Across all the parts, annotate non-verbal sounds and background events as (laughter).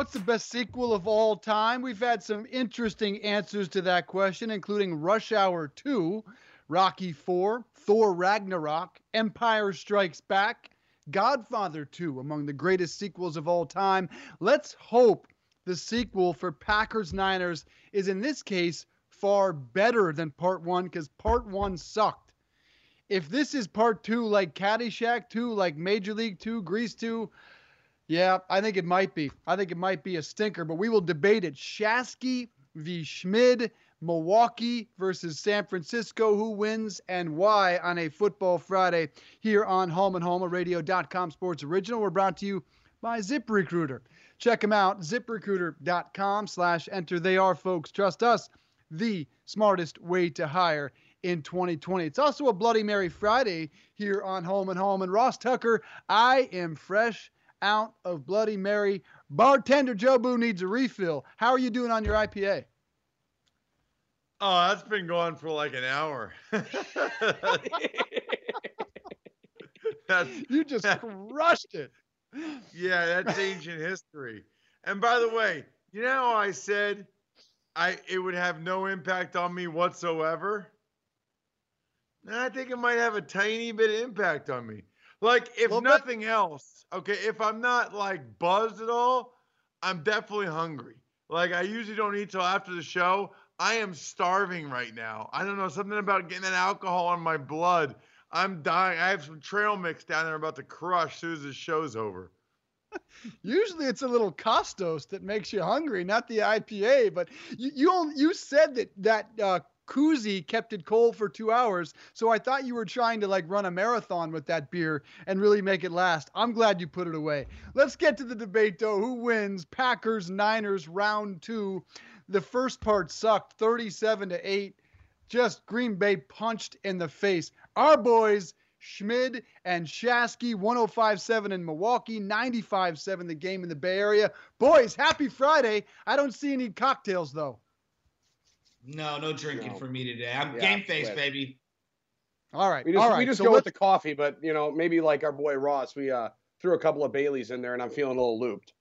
What's the best sequel of all time? We've had some interesting answers to that question, including Rush Hour 2, Rocky 4, Thor Ragnarok, Empire Strikes Back, Godfather 2, among the greatest sequels of all time. Let's hope the sequel for Packers Niners is, in this case, far better than part one because part one sucked. If this is part two, like Caddyshack 2, like Major League 2, Grease 2, yeah, I think it might be. I think it might be a stinker, but we will debate it. Shasky v. Schmid, Milwaukee versus San Francisco. Who wins and why on a Football Friday here on Home and Home, a radio.com sports original. We're brought to you by ZipRecruiter. Check them out, ziprecruiter.com slash enter. They are, folks, trust us, the smartest way to hire in 2020. It's also a Bloody Mary Friday here on Home and Home. And Ross Tucker, I am fresh out of Bloody Mary. Bartender Jobu needs a refill. How are you doing on your IPA? Oh, that's been going for like an hour. (laughs) (laughs) you just crushed it. Yeah, that's ancient history. And by the way, you know how I said I it would have no impact on me whatsoever? I think it might have a tiny bit of impact on me. Like if well, nothing else, okay, if I'm not like buzzed at all, I'm definitely hungry. Like I usually don't eat till after the show. I am starving right now. I don't know something about getting that alcohol in my blood. I'm dying. I have some trail mix down there about to crush as soon as the show's over. (laughs) Usually it's a little Costos that makes you hungry, not the IPA. But you you, you said that that uh, koozie kept it cold for two hours. So I thought you were trying to like run a marathon with that beer and really make it last. I'm glad you put it away. Let's get to the debate though. Who wins? Packers, Niners, round two. The first part sucked 37 to 8. Just Green Bay punched in the face. Our boys, Schmid and Shasky, 105.7 in Milwaukee, 95.7 the game in the Bay Area. Boys, happy Friday. I don't see any cocktails though. No, no drinking no. for me today. I'm yeah, game face, baby. All right. We just, all right. We just so go with the coffee, but you know, maybe like our boy Ross, we uh threw a couple of Baileys in there and I'm feeling a little looped.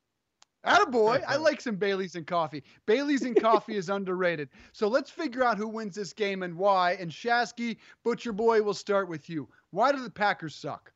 Attaboy. I (laughs) like some Baileys and coffee. Baileys and coffee is underrated. So let's figure out who wins this game and why. And Shasky, Butcher Boy, we'll start with you. Why do the Packers suck?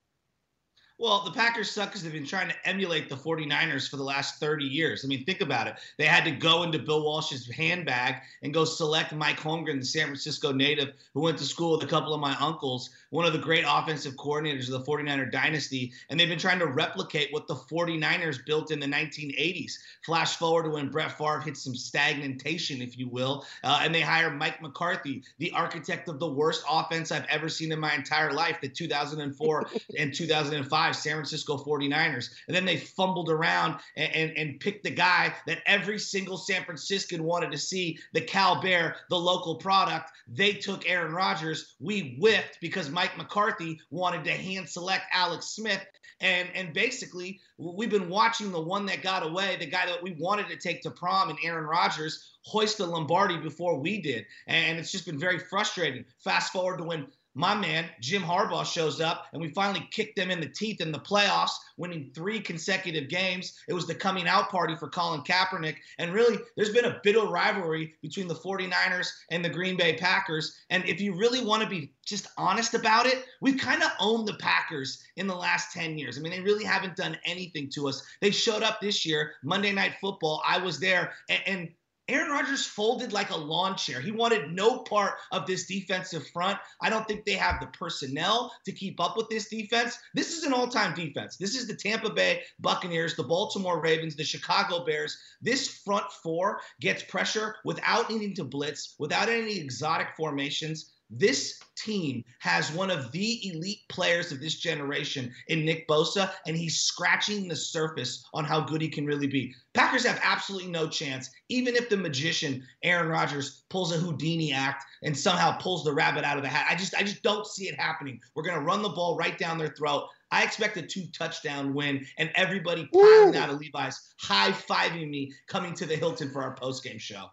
Well, the Packers suck because they've been trying to emulate the 49ers for the last 30 years. I mean, think about it. They had to go into Bill Walsh's handbag and go select Mike Holmgren, the San Francisco native who went to school with a couple of my uncles, one of the great offensive coordinators of the 49er dynasty. And they've been trying to replicate what the 49ers built in the 1980s. Flash forward to when Brett Favre hit some stagnation, if you will. Uh, and they hire Mike McCarthy, the architect of the worst offense I've ever seen in my entire life, the 2004 and (laughs) 2005 San Francisco 49ers. And then they fumbled around and, and, and picked the guy that every single San Franciscan wanted to see, the Cal Bear, the local product. They took Aaron Rodgers. We whiffed because Mike McCarthy wanted to hand select Alex Smith. And, and basically, we've been watching the one that got away, the guy that we wanted to take to prom, and Aaron Rodgers hoist the Lombardi before we did. And it's just been very frustrating. Fast forward to when my man Jim Harbaugh shows up, and we finally kicked them in the teeth in the playoffs, winning three consecutive games. It was the coming out party for Colin Kaepernick. And really, there's been a bit of rivalry between the 49ers and the Green Bay Packers. And if you really want to be just honest about it, we've kind of owned the Packers in the last 10 years. I mean, they really haven't done anything to us. They showed up this year, Monday Night Football. I was there, and, and Aaron Rodgers folded like a lawn chair. He wanted no part of this defensive front. I don't think they have the personnel to keep up with this defense. This is an all time defense. This is the Tampa Bay Buccaneers, the Baltimore Ravens, the Chicago Bears. This front four gets pressure without needing to blitz, without any exotic formations. This team has one of the elite players of this generation in Nick Bosa, and he's scratching the surface on how good he can really be. Packers have absolutely no chance, even if the magician Aaron Rodgers pulls a Houdini act and somehow pulls the rabbit out of the hat. I just, I just don't see it happening. We're gonna run the ball right down their throat. I expect a two touchdown win and everybody piling out of Levi's, high fiving me coming to the Hilton for our post game show.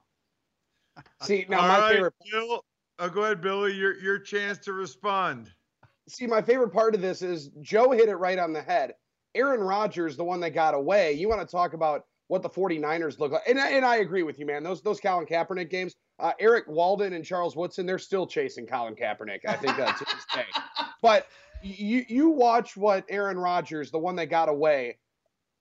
See, now All my right, favorite. Bill, oh, go ahead, Billy. Your your chance to respond. See, my favorite part of this is Joe hit it right on the head. Aaron Rodgers, the one that got away. You want to talk about what the 49ers look like. And, and I agree with you, man. Those those Colin Kaepernick games, uh, Erik Walden and Charles Woodson, they're still chasing Colin Kaepernick. I think that's to this day. But you you watch what Aaron Rodgers, the one that got away,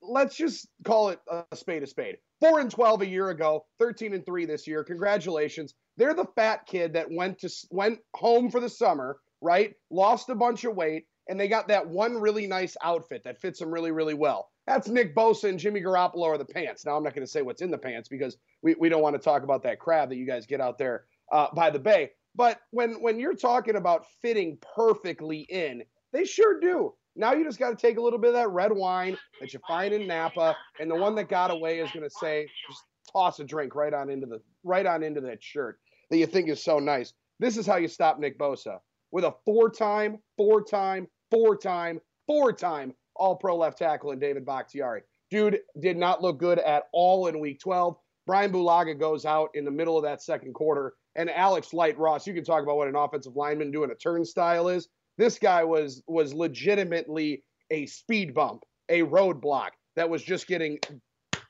let's just call it a spade a spade. Four and twelve a year ago, thirteen and three this year. Congratulations. They're the fat kid that went to went home for the summer, right? Lost a bunch of weight, and they got that one really nice outfit that fits them really, really well. That's Nick Bosa and Jimmy Garoppolo are the pants. Now I'm not going to say what's in the pants because we, we don't want to talk about that crab that you guys get out there uh, by the bay. But when when you're talking about fitting perfectly in, they sure do. Now you just got to take a little bit of that red wine that you find in Napa, and the one that got away is going to say, just toss a drink right on into the right on into that shirt that you think is so nice. This is how you stop Nick Bosa with a four-time, four-time, four-time, four-time All-Pro left tackle in David Bakhtiari. Dude did not look good at all in Week 12. Brian Bulaga goes out in the middle of that second quarter, and Alex Light Ross. You can talk about what an offensive lineman doing a turnstile is. This guy was was legitimately a speed bump, a roadblock that was just getting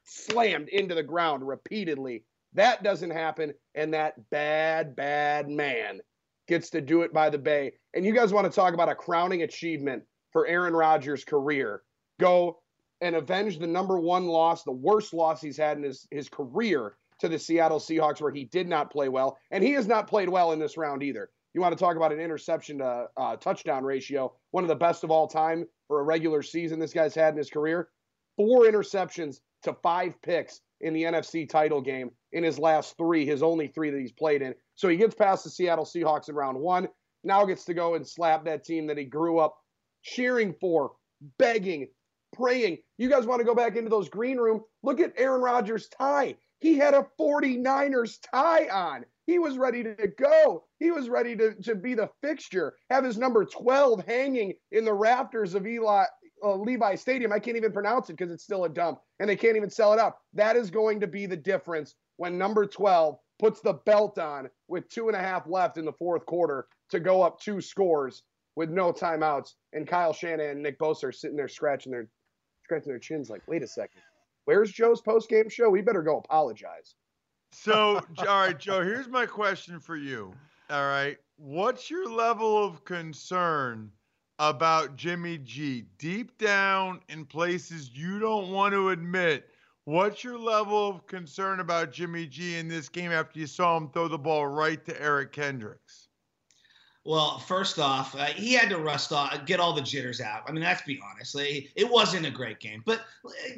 slammed into the ground repeatedly. That doesn't happen, and that bad, bad man gets to do it by the bay. And you guys want to talk about a crowning achievement for Aaron Rodgers' career? Go and avenge the number one loss, the worst loss he's had in his, his career to the Seattle Seahawks, where he did not play well. And he has not played well in this round either. You want to talk about an interception to uh, touchdown ratio, one of the best of all time for a regular season this guy's had in his career. Four interceptions to five picks in the NFC title game in his last three, his only three that he's played in. So he gets past the Seattle Seahawks in round one. Now gets to go and slap that team that he grew up cheering for, begging, praying. You guys want to go back into those green room? Look at Aaron Rodgers' tie. He had a 49ers tie on. He was ready to go. He was ready to, to be the fixture, have his number 12 hanging in the rafters of Eli, uh, Levi Stadium. I can't even pronounce it because it's still a dump and they can't even sell it out. That is going to be the difference when number 12 puts the belt on with two and a half left in the fourth quarter to go up two scores with no timeouts. And Kyle Shanahan and Nick Bosa are sitting there scratching their scratching their chins like, wait a second. Where's Joe's post game show? We better go apologize. So, all right, Joe, here's my question for you. All right. What's your level of concern about Jimmy G? Deep down in places you don't want to admit, what's your level of concern about Jimmy G in this game after you saw him throw the ball right to Eric Kendricks? Well, first off, uh, he had to rust off, get all the jitters out. I mean, let's be honest. It wasn't a great game. But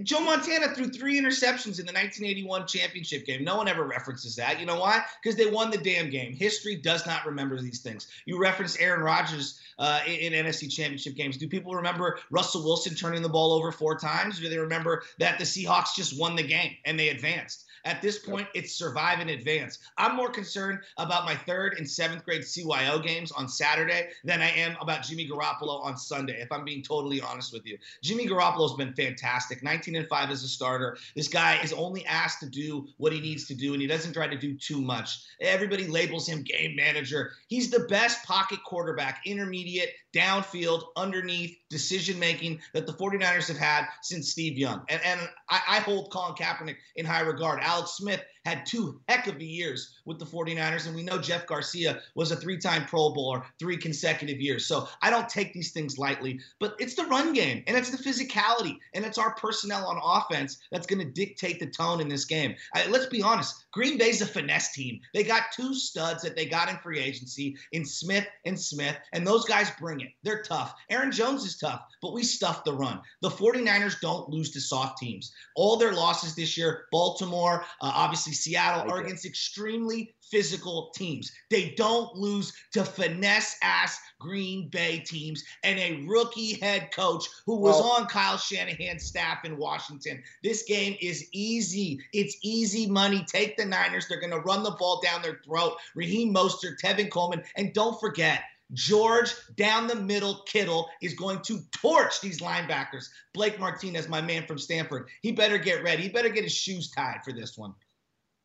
Joe Montana threw three interceptions in the 1981 championship game. No one ever references that. You know why? Because they won the damn game. History does not remember these things. You referenced Aaron Rodgers uh, in, in NFC championship games. Do people remember Russell Wilson turning the ball over four times? Do they remember that the Seahawks just won the game and they advanced? At this point, it's survive and advance. I'm more concerned about my third and seventh grade CYO games on Saturday than I am about Jimmy Garoppolo on Sunday, if I'm being totally honest with you. Jimmy Garoppolo's been fantastic, 19 and 5 as a starter. This guy is only asked to do what he needs to do, and he doesn't try to do too much. Everybody labels him game manager. He's the best pocket quarterback, intermediate, downfield, underneath, decision making that the 49ers have had since Steve Young. And, and I, I hold Colin Kaepernick in high regard. Alex Smith had two heck of a years with the 49ers, and we know Jeff Garcia was a three time Pro Bowler three consecutive years. So I don't take these things lightly, but it's the run game, and it's the physicality, and it's our personnel on offense that's going to dictate the tone in this game. I, let's be honest Green Bay's a finesse team. They got two studs that they got in free agency in Smith and Smith, and those guys bring it. They're tough. Aaron Jones is tough, but we stuffed the run. The 49ers don't lose to soft teams. All their losses this year Baltimore, uh, obviously Seattle, I are against extremely physical teams. They don't lose to finesse ass Green Bay teams and a rookie head coach who was Well- on Kyle Shanahan's staff in Washington. This game is easy. It's easy money. Take the Niners. They're going to run the ball down their throat. Raheem Mostert, Tevin Coleman, and don't forget. George down the middle, Kittle is going to torch these linebackers. Blake Martinez, my man from Stanford, he better get ready. He better get his shoes tied for this one.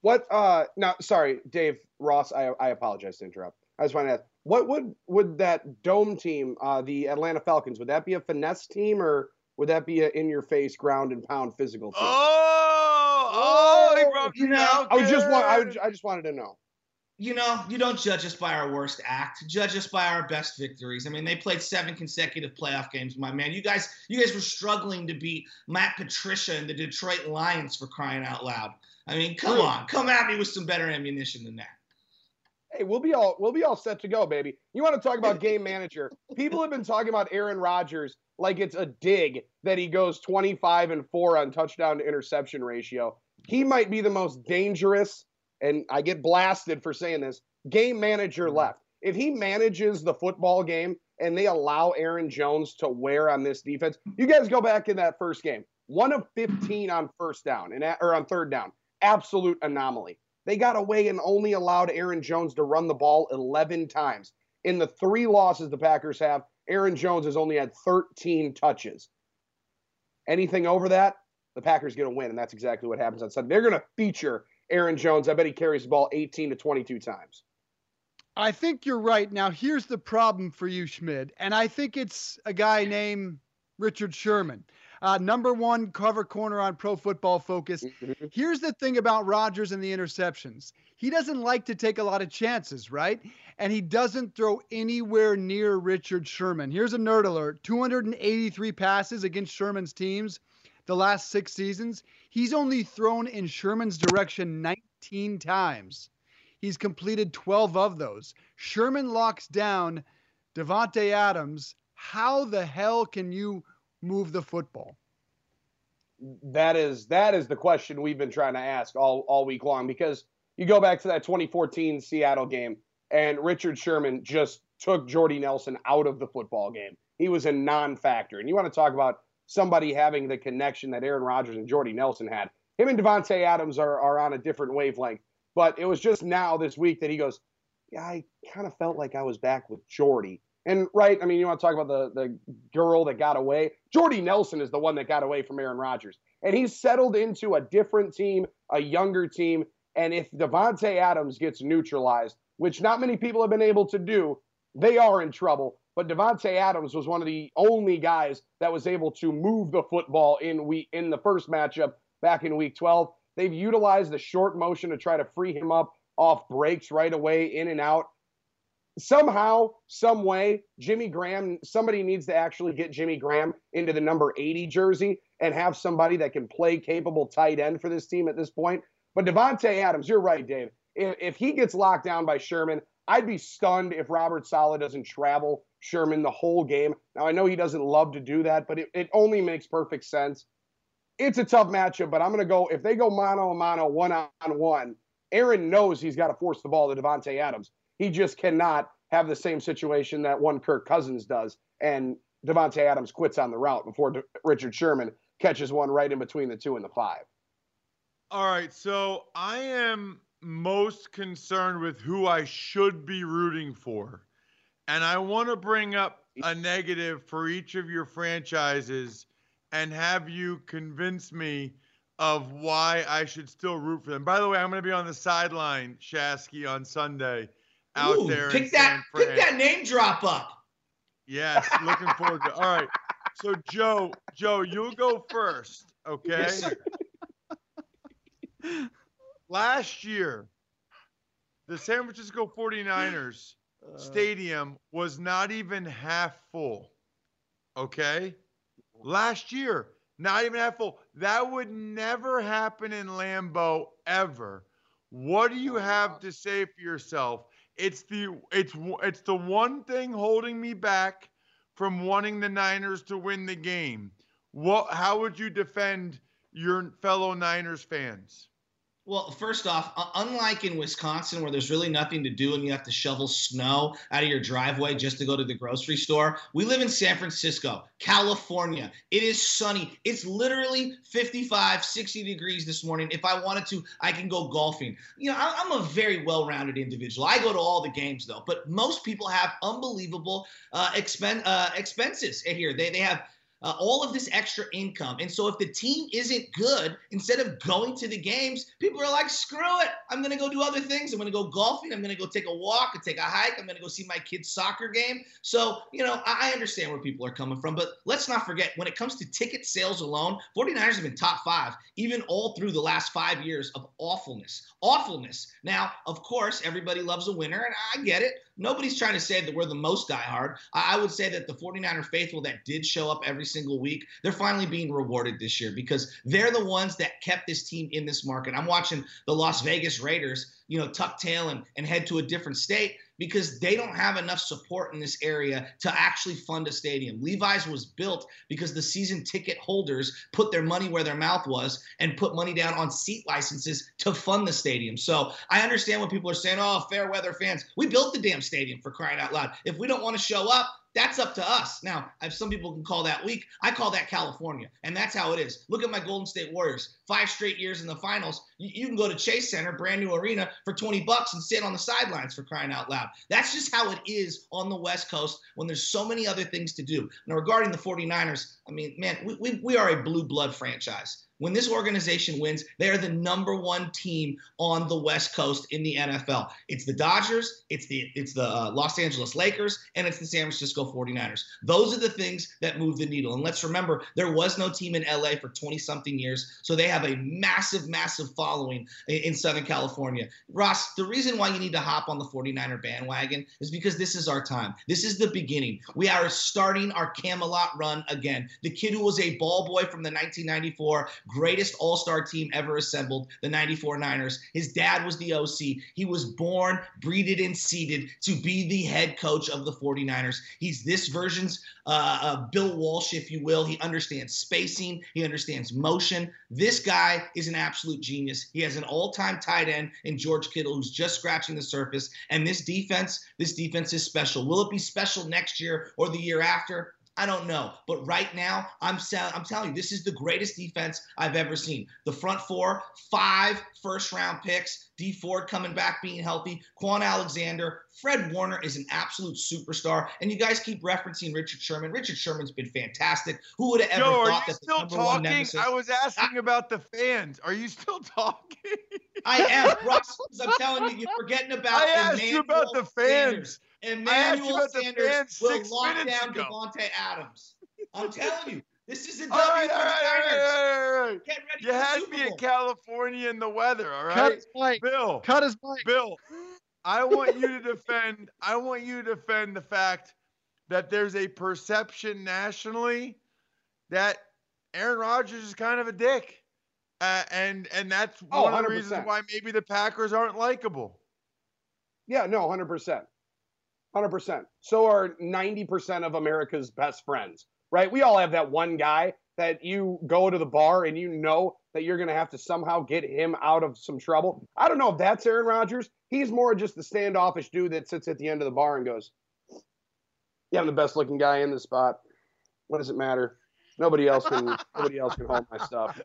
What? Uh, no, sorry, Dave Ross. I, I apologize to interrupt. I just want to ask, what would would that dome team, uh, the Atlanta Falcons, would that be a finesse team or would that be a in your face, ground and pound physical team? Oh, oh, he brought You know, I was just want, I, I just wanted to know. You know, you don't judge us by our worst act. Judge us by our best victories. I mean, they played seven consecutive playoff games, my man. You guys, you guys were struggling to beat Matt Patricia and the Detroit Lions for crying out loud. I mean, come on, come at me with some better ammunition than that. Hey, we'll be all we'll be all set to go, baby. You want to talk about game manager? People have been talking about Aaron Rodgers like it's a dig that he goes 25 and 4 on touchdown to interception ratio. He might be the most dangerous and I get blasted for saying this, game manager mm-hmm. left. If he manages the football game and they allow Aaron Jones to wear on this defense, you guys go back in that first game. 1 of 15 on first down and or on third down. Absolute anomaly. They got away and only allowed Aaron Jones to run the ball 11 times. In the three losses the Packers have, Aaron Jones has only had 13 touches. Anything over that, the Packers going to win, and that's exactly what happens on Sunday. They're going to feature Aaron Jones. I bet he carries the ball 18 to 22 times. I think you're right. Now, here's the problem for you, Schmid, and I think it's a guy named Richard Sherman, uh, number one cover corner on Pro Football Focus. Here's the thing about Rodgers and the interceptions. He doesn't like to take a lot of chances, right? And he doesn't throw anywhere near Richard Sherman. Here's a nerd alert 283 passes against Sherman's teams the last six seasons. He's only thrown in Sherman's direction 19 times. He's completed 12 of those. Sherman locks down Davante Adams. How the hell can you move the football? That is that is the question we've been trying to ask all, all week long because you go back to that 2014 Seattle game and Richard Sherman just took Jordy Nelson out of the football game. He was a non-factor. And you want to talk about somebody having the connection that Aaron Rodgers and Jordy Nelson had. Him and Davante Adams are, are on a different wavelength. But it was just now this week that he goes, Yeah, I kind of felt like I was back with Jordy. And right, I mean, you want to talk about the the girl that got away. Jordy Nelson is the one that got away from Aaron Rodgers. And he's settled into a different team, a younger team. And if Davante Adams gets neutralized, which not many people have been able to do, they are in trouble. But Davante Adams was one of the only guys that was able to move the football in week in the first matchup back in week 12. They've utilized the short motion to try to free him up off breaks right away, in and out. Somehow, some way, Jimmy Graham, somebody needs to actually get Jimmy Graham into the number 80 jersey and have somebody that can play capable tight end for this team at this point. But Davante Adams, you're right, Dave. If, if he gets locked down by Sherman, I'd be stunned if Robert Saleh doesn't travel Sherman the whole game. Now, I know he doesn't love to do that, but it, it only makes perfect sense. It's a tough matchup, but I'm going to go, if they go mano a mano, one on one, Aaron knows he's got to force the ball to Davante Adams. He just cannot have the same situation that one Kirk Cousins does, and Davante Adams quits on the route before De- Richard Sherman catches one right in between the two and the five. All right, so I am most concerned with who I should be rooting for. And I want to bring up a negative for each of your franchises and have you convince me of why I should still root for them. By the way, I'm going to be on the sideline, Shasky, on Sunday out Ooh, there pick that, pick that name drop up. Yes, looking forward to. All right, so Joe, Joe, you'll go first, okay? Yes. Last year, the San Francisco 49ers Uh, stadium was not even half full. Okay? Last year, not even half full. That would never happen in Lambeau ever. What do you have to say for yourself? It's the it's it's the one thing holding me back from wanting the Niners to win the game. What how would you defend your fellow Niners fans? Well, first off, unlike in Wisconsin where there's really nothing to do and you have to shovel snow out of your driveway just to go to the grocery store, we live in San Francisco, California. It is sunny. It's literally 55, 60 degrees this morning. If I wanted to, I can go golfing. You know, I'm a very well-rounded individual. I go to all the games though, but most people have unbelievable uh, expen- uh, expenses here. They they have uh, all of this extra income. And so if the team isn't good, instead of going to the games, people are like, screw it. I'm going to go do other things. I'm going to go golfing. I'm going to go take a walk and take a hike. I'm going to go see my kid's soccer game. So, you know, I, I understand where people are coming from. But let's not forget, when it comes to ticket sales alone, 49ers have been top five, even all through the last five years of awfulness. Awfulness. Now, of course, everybody loves a winner, and I get it. Nobody's trying to say that we're the most diehard. I would say that the 49er faithful that did show up every single week, they're finally being rewarded this year because they're the ones that kept this team in this market. I'm watching the Las Vegas Raiders, you know, tuck tail and, and head to a different state because they don't have enough support in this area to actually fund a stadium. Levi's was built because the season ticket holders put their money where their mouth was and put money down on seat licenses to fund the stadium. So I understand what people are saying. Oh, fair weather fans, we built the damn stadium for crying out loud. If we don't want to show up, that's up to us. Now, if some people can call that weak, I call that California. And that's how it is. Look at my Golden State Warriors. Five straight years in the finals. You, can go to Chase Center, brand new arena, for 20 bucks and sit on the sidelines for crying out loud. That's just how it is on the West Coast when there's so many other things to do. Now, regarding the 49ers, I mean, man, we, we, we are a blue blood franchise. When this organization wins, they are the number one team on the West Coast in the NFL. It's the Dodgers, it's the it's the uh, Los Angeles Lakers, and it's the San Francisco 49ers. Those are the things that move the needle. And let's remember, there was no team in LA for 20 something years, so they have a massive, massive following in, in Southern California. Ross, the reason why you need to hop on the 49er bandwagon is because this is our time. This is the beginning. We are starting our Camelot run again. The kid who was a ball boy from the 1994 greatest all star team ever assembled, the 94 Niners. His dad was the OC. He was born, breeded, and seeded to be the head coach of the 49ers. He's this version's uh, uh, Bill Walsh, if you will. He understands spacing, he understands motion. This guy is an absolute genius. He has an all time tight end in George Kittle who's just scratching the surface. And this defense, this defense is special. Will it be special next year or the year after? I don't know. But right now, I'm I'm telling you, this is the greatest defense I've ever seen. The front four, five first round picks, Dee Ford coming back being healthy, Kwon Alexander, Fred Warner is an absolute superstar. And you guys keep referencing Richard Sherman. Richard Sherman's been fantastic. Who would have ever Joe, thought are you that still talking? I was asking I, about the fans. Are you still talking? I am, (laughs) Ross. I'm telling you, you're forgetting about. The fans. I asked Emmanuel you about the fans. Sanders. Emmanuel Sanders will lock down ago. Davante Adams. I'm telling you, this is a W all right, all right, all right, all right. Get ready you had me in California in the weather, all right? Cut his mic. Bill. Cut his mic. Bill, I want you to defend. I want you to defend the fact that there's a perception nationally that Aaron Rodgers is kind of a dick, uh, and and that's oh, one of the reasons why maybe the Packers aren't likable. Yeah, no, hundred percent. 100%. So are 90% of America's best friends, right? We all have that one guy that you go to the bar and you know that you're going to have to somehow get him out of some trouble. I don't know if that's Aaron Rodgers. He's more just the standoffish dude that sits at the end of the bar and goes, Yeah, I'm the best looking guy in the spot. What does it matter? Nobody else can nobody else can hold my stuff.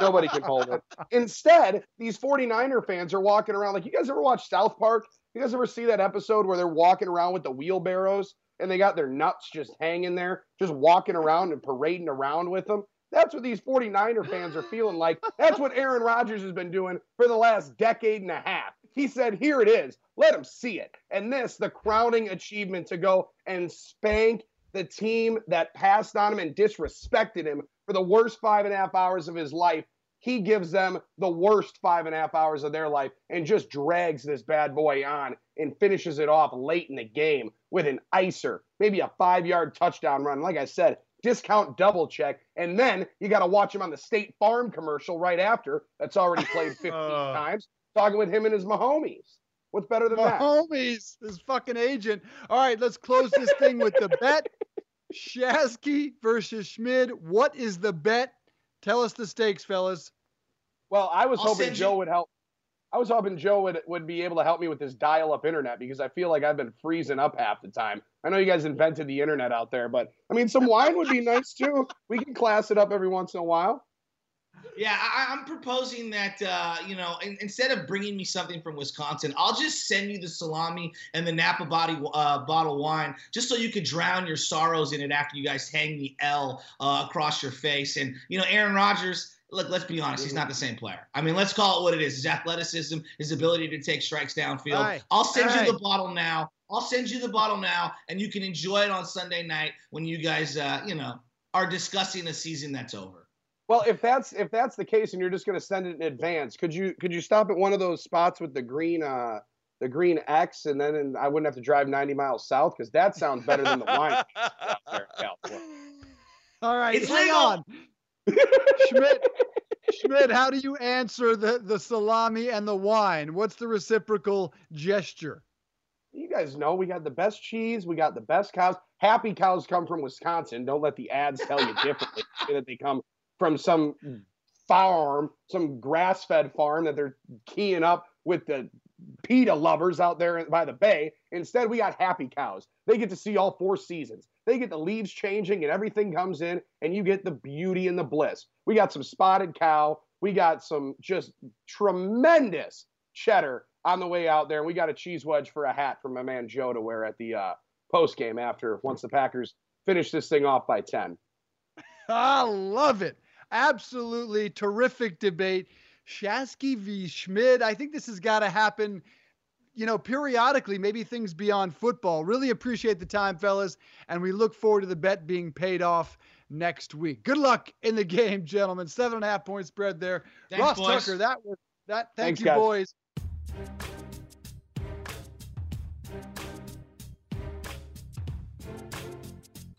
Nobody can hold it. Instead, these 49er fans are walking around like you guys ever watch South Park? You guys ever see that episode where they're walking around with the wheelbarrows and they got their nuts just hanging there, just walking around and parading around with them? That's what these 49er fans are feeling like. That's what Aaron Rodgers has been doing for the last decade and a half. He said, Here it is. Let them see it. And this, the crowning achievement to go and spank the team that passed on him and disrespected him for the worst five and a half hours of his life he gives them the worst five and a half hours of their life and just drags this bad boy on and finishes it off late in the game with an icer, maybe a five yard touchdown run. Like I said, discount double check. And then you got to watch him on the State Farm commercial right after that's already played (laughs) 15 uh, times, talking with him and his Mahomes. What's better than Mahomes, that? Mahomes, his fucking agent. All right, let's close this thing with the bet. Shasky versus Schmid. What is the bet? Tell us the stakes, fellas. Well, I was I'll hoping Joe you- would help. I was hoping Joe would would be able to help me with this dial-up internet because I feel like I've been freezing up half the time. I know you guys invented the internet out there, but I mean, some wine would be nice too. We can class it up every once in a while. Yeah, I, am proposing that uh, you know, in, instead of bringing me something from Wisconsin, I'll just send you the salami and the Napa body uh, bottle wine, just so you could drown your sorrows in it after you guys hang the L uh, across your face. And you know, Aaron Rodgers. Look, let's be honest. He's not the same player. I mean, let's call it what it is: his athleticism, his ability to take strikes downfield. Right. I'll send All you right. the bottle now. I'll send you the bottle now, and you can enjoy it on Sunday night when you guys, uh, you know, are discussing a season that's over. Well, if that's if that's the case, and you're just going to send it in advance, could you could you stop at one of those spots with the green uh the green X, and then and I wouldn't have to drive 90 miles south because that sounds better than the wine. (laughs) All right, it's hang on, Schmidt. Schmidt, how do you answer the the salami and the wine? What's the reciprocal gesture? You guys know we got the best cheese, we got the best cows. Happy cows come from Wisconsin. Don't let the ads tell you differently that they come from some farm, some grass fed farm that they're keying up with the PETA lovers out there by the bay. Instead, we got happy cows. They get to see all four seasons. They get the leaves changing and everything comes in, and you get the beauty and the bliss. We got some spotted cow. We got some just tremendous cheddar on the way out there. We got a cheese wedge for a hat from my man Joe to wear at the uh, post game after once the Packers finish this thing off by 10. (laughs) I love it absolutely terrific debate. Shasky v. Schmidt. I think this has got to happen, you know, periodically, maybe things beyond football. Really appreciate the time, fellas. And we look forward to the bet being paid off next week. Good luck in the game, gentlemen. Seven and a half point spread there. Thanks, Ross boys. Tucker, that was that. Thank Thanks, you, guys. boys.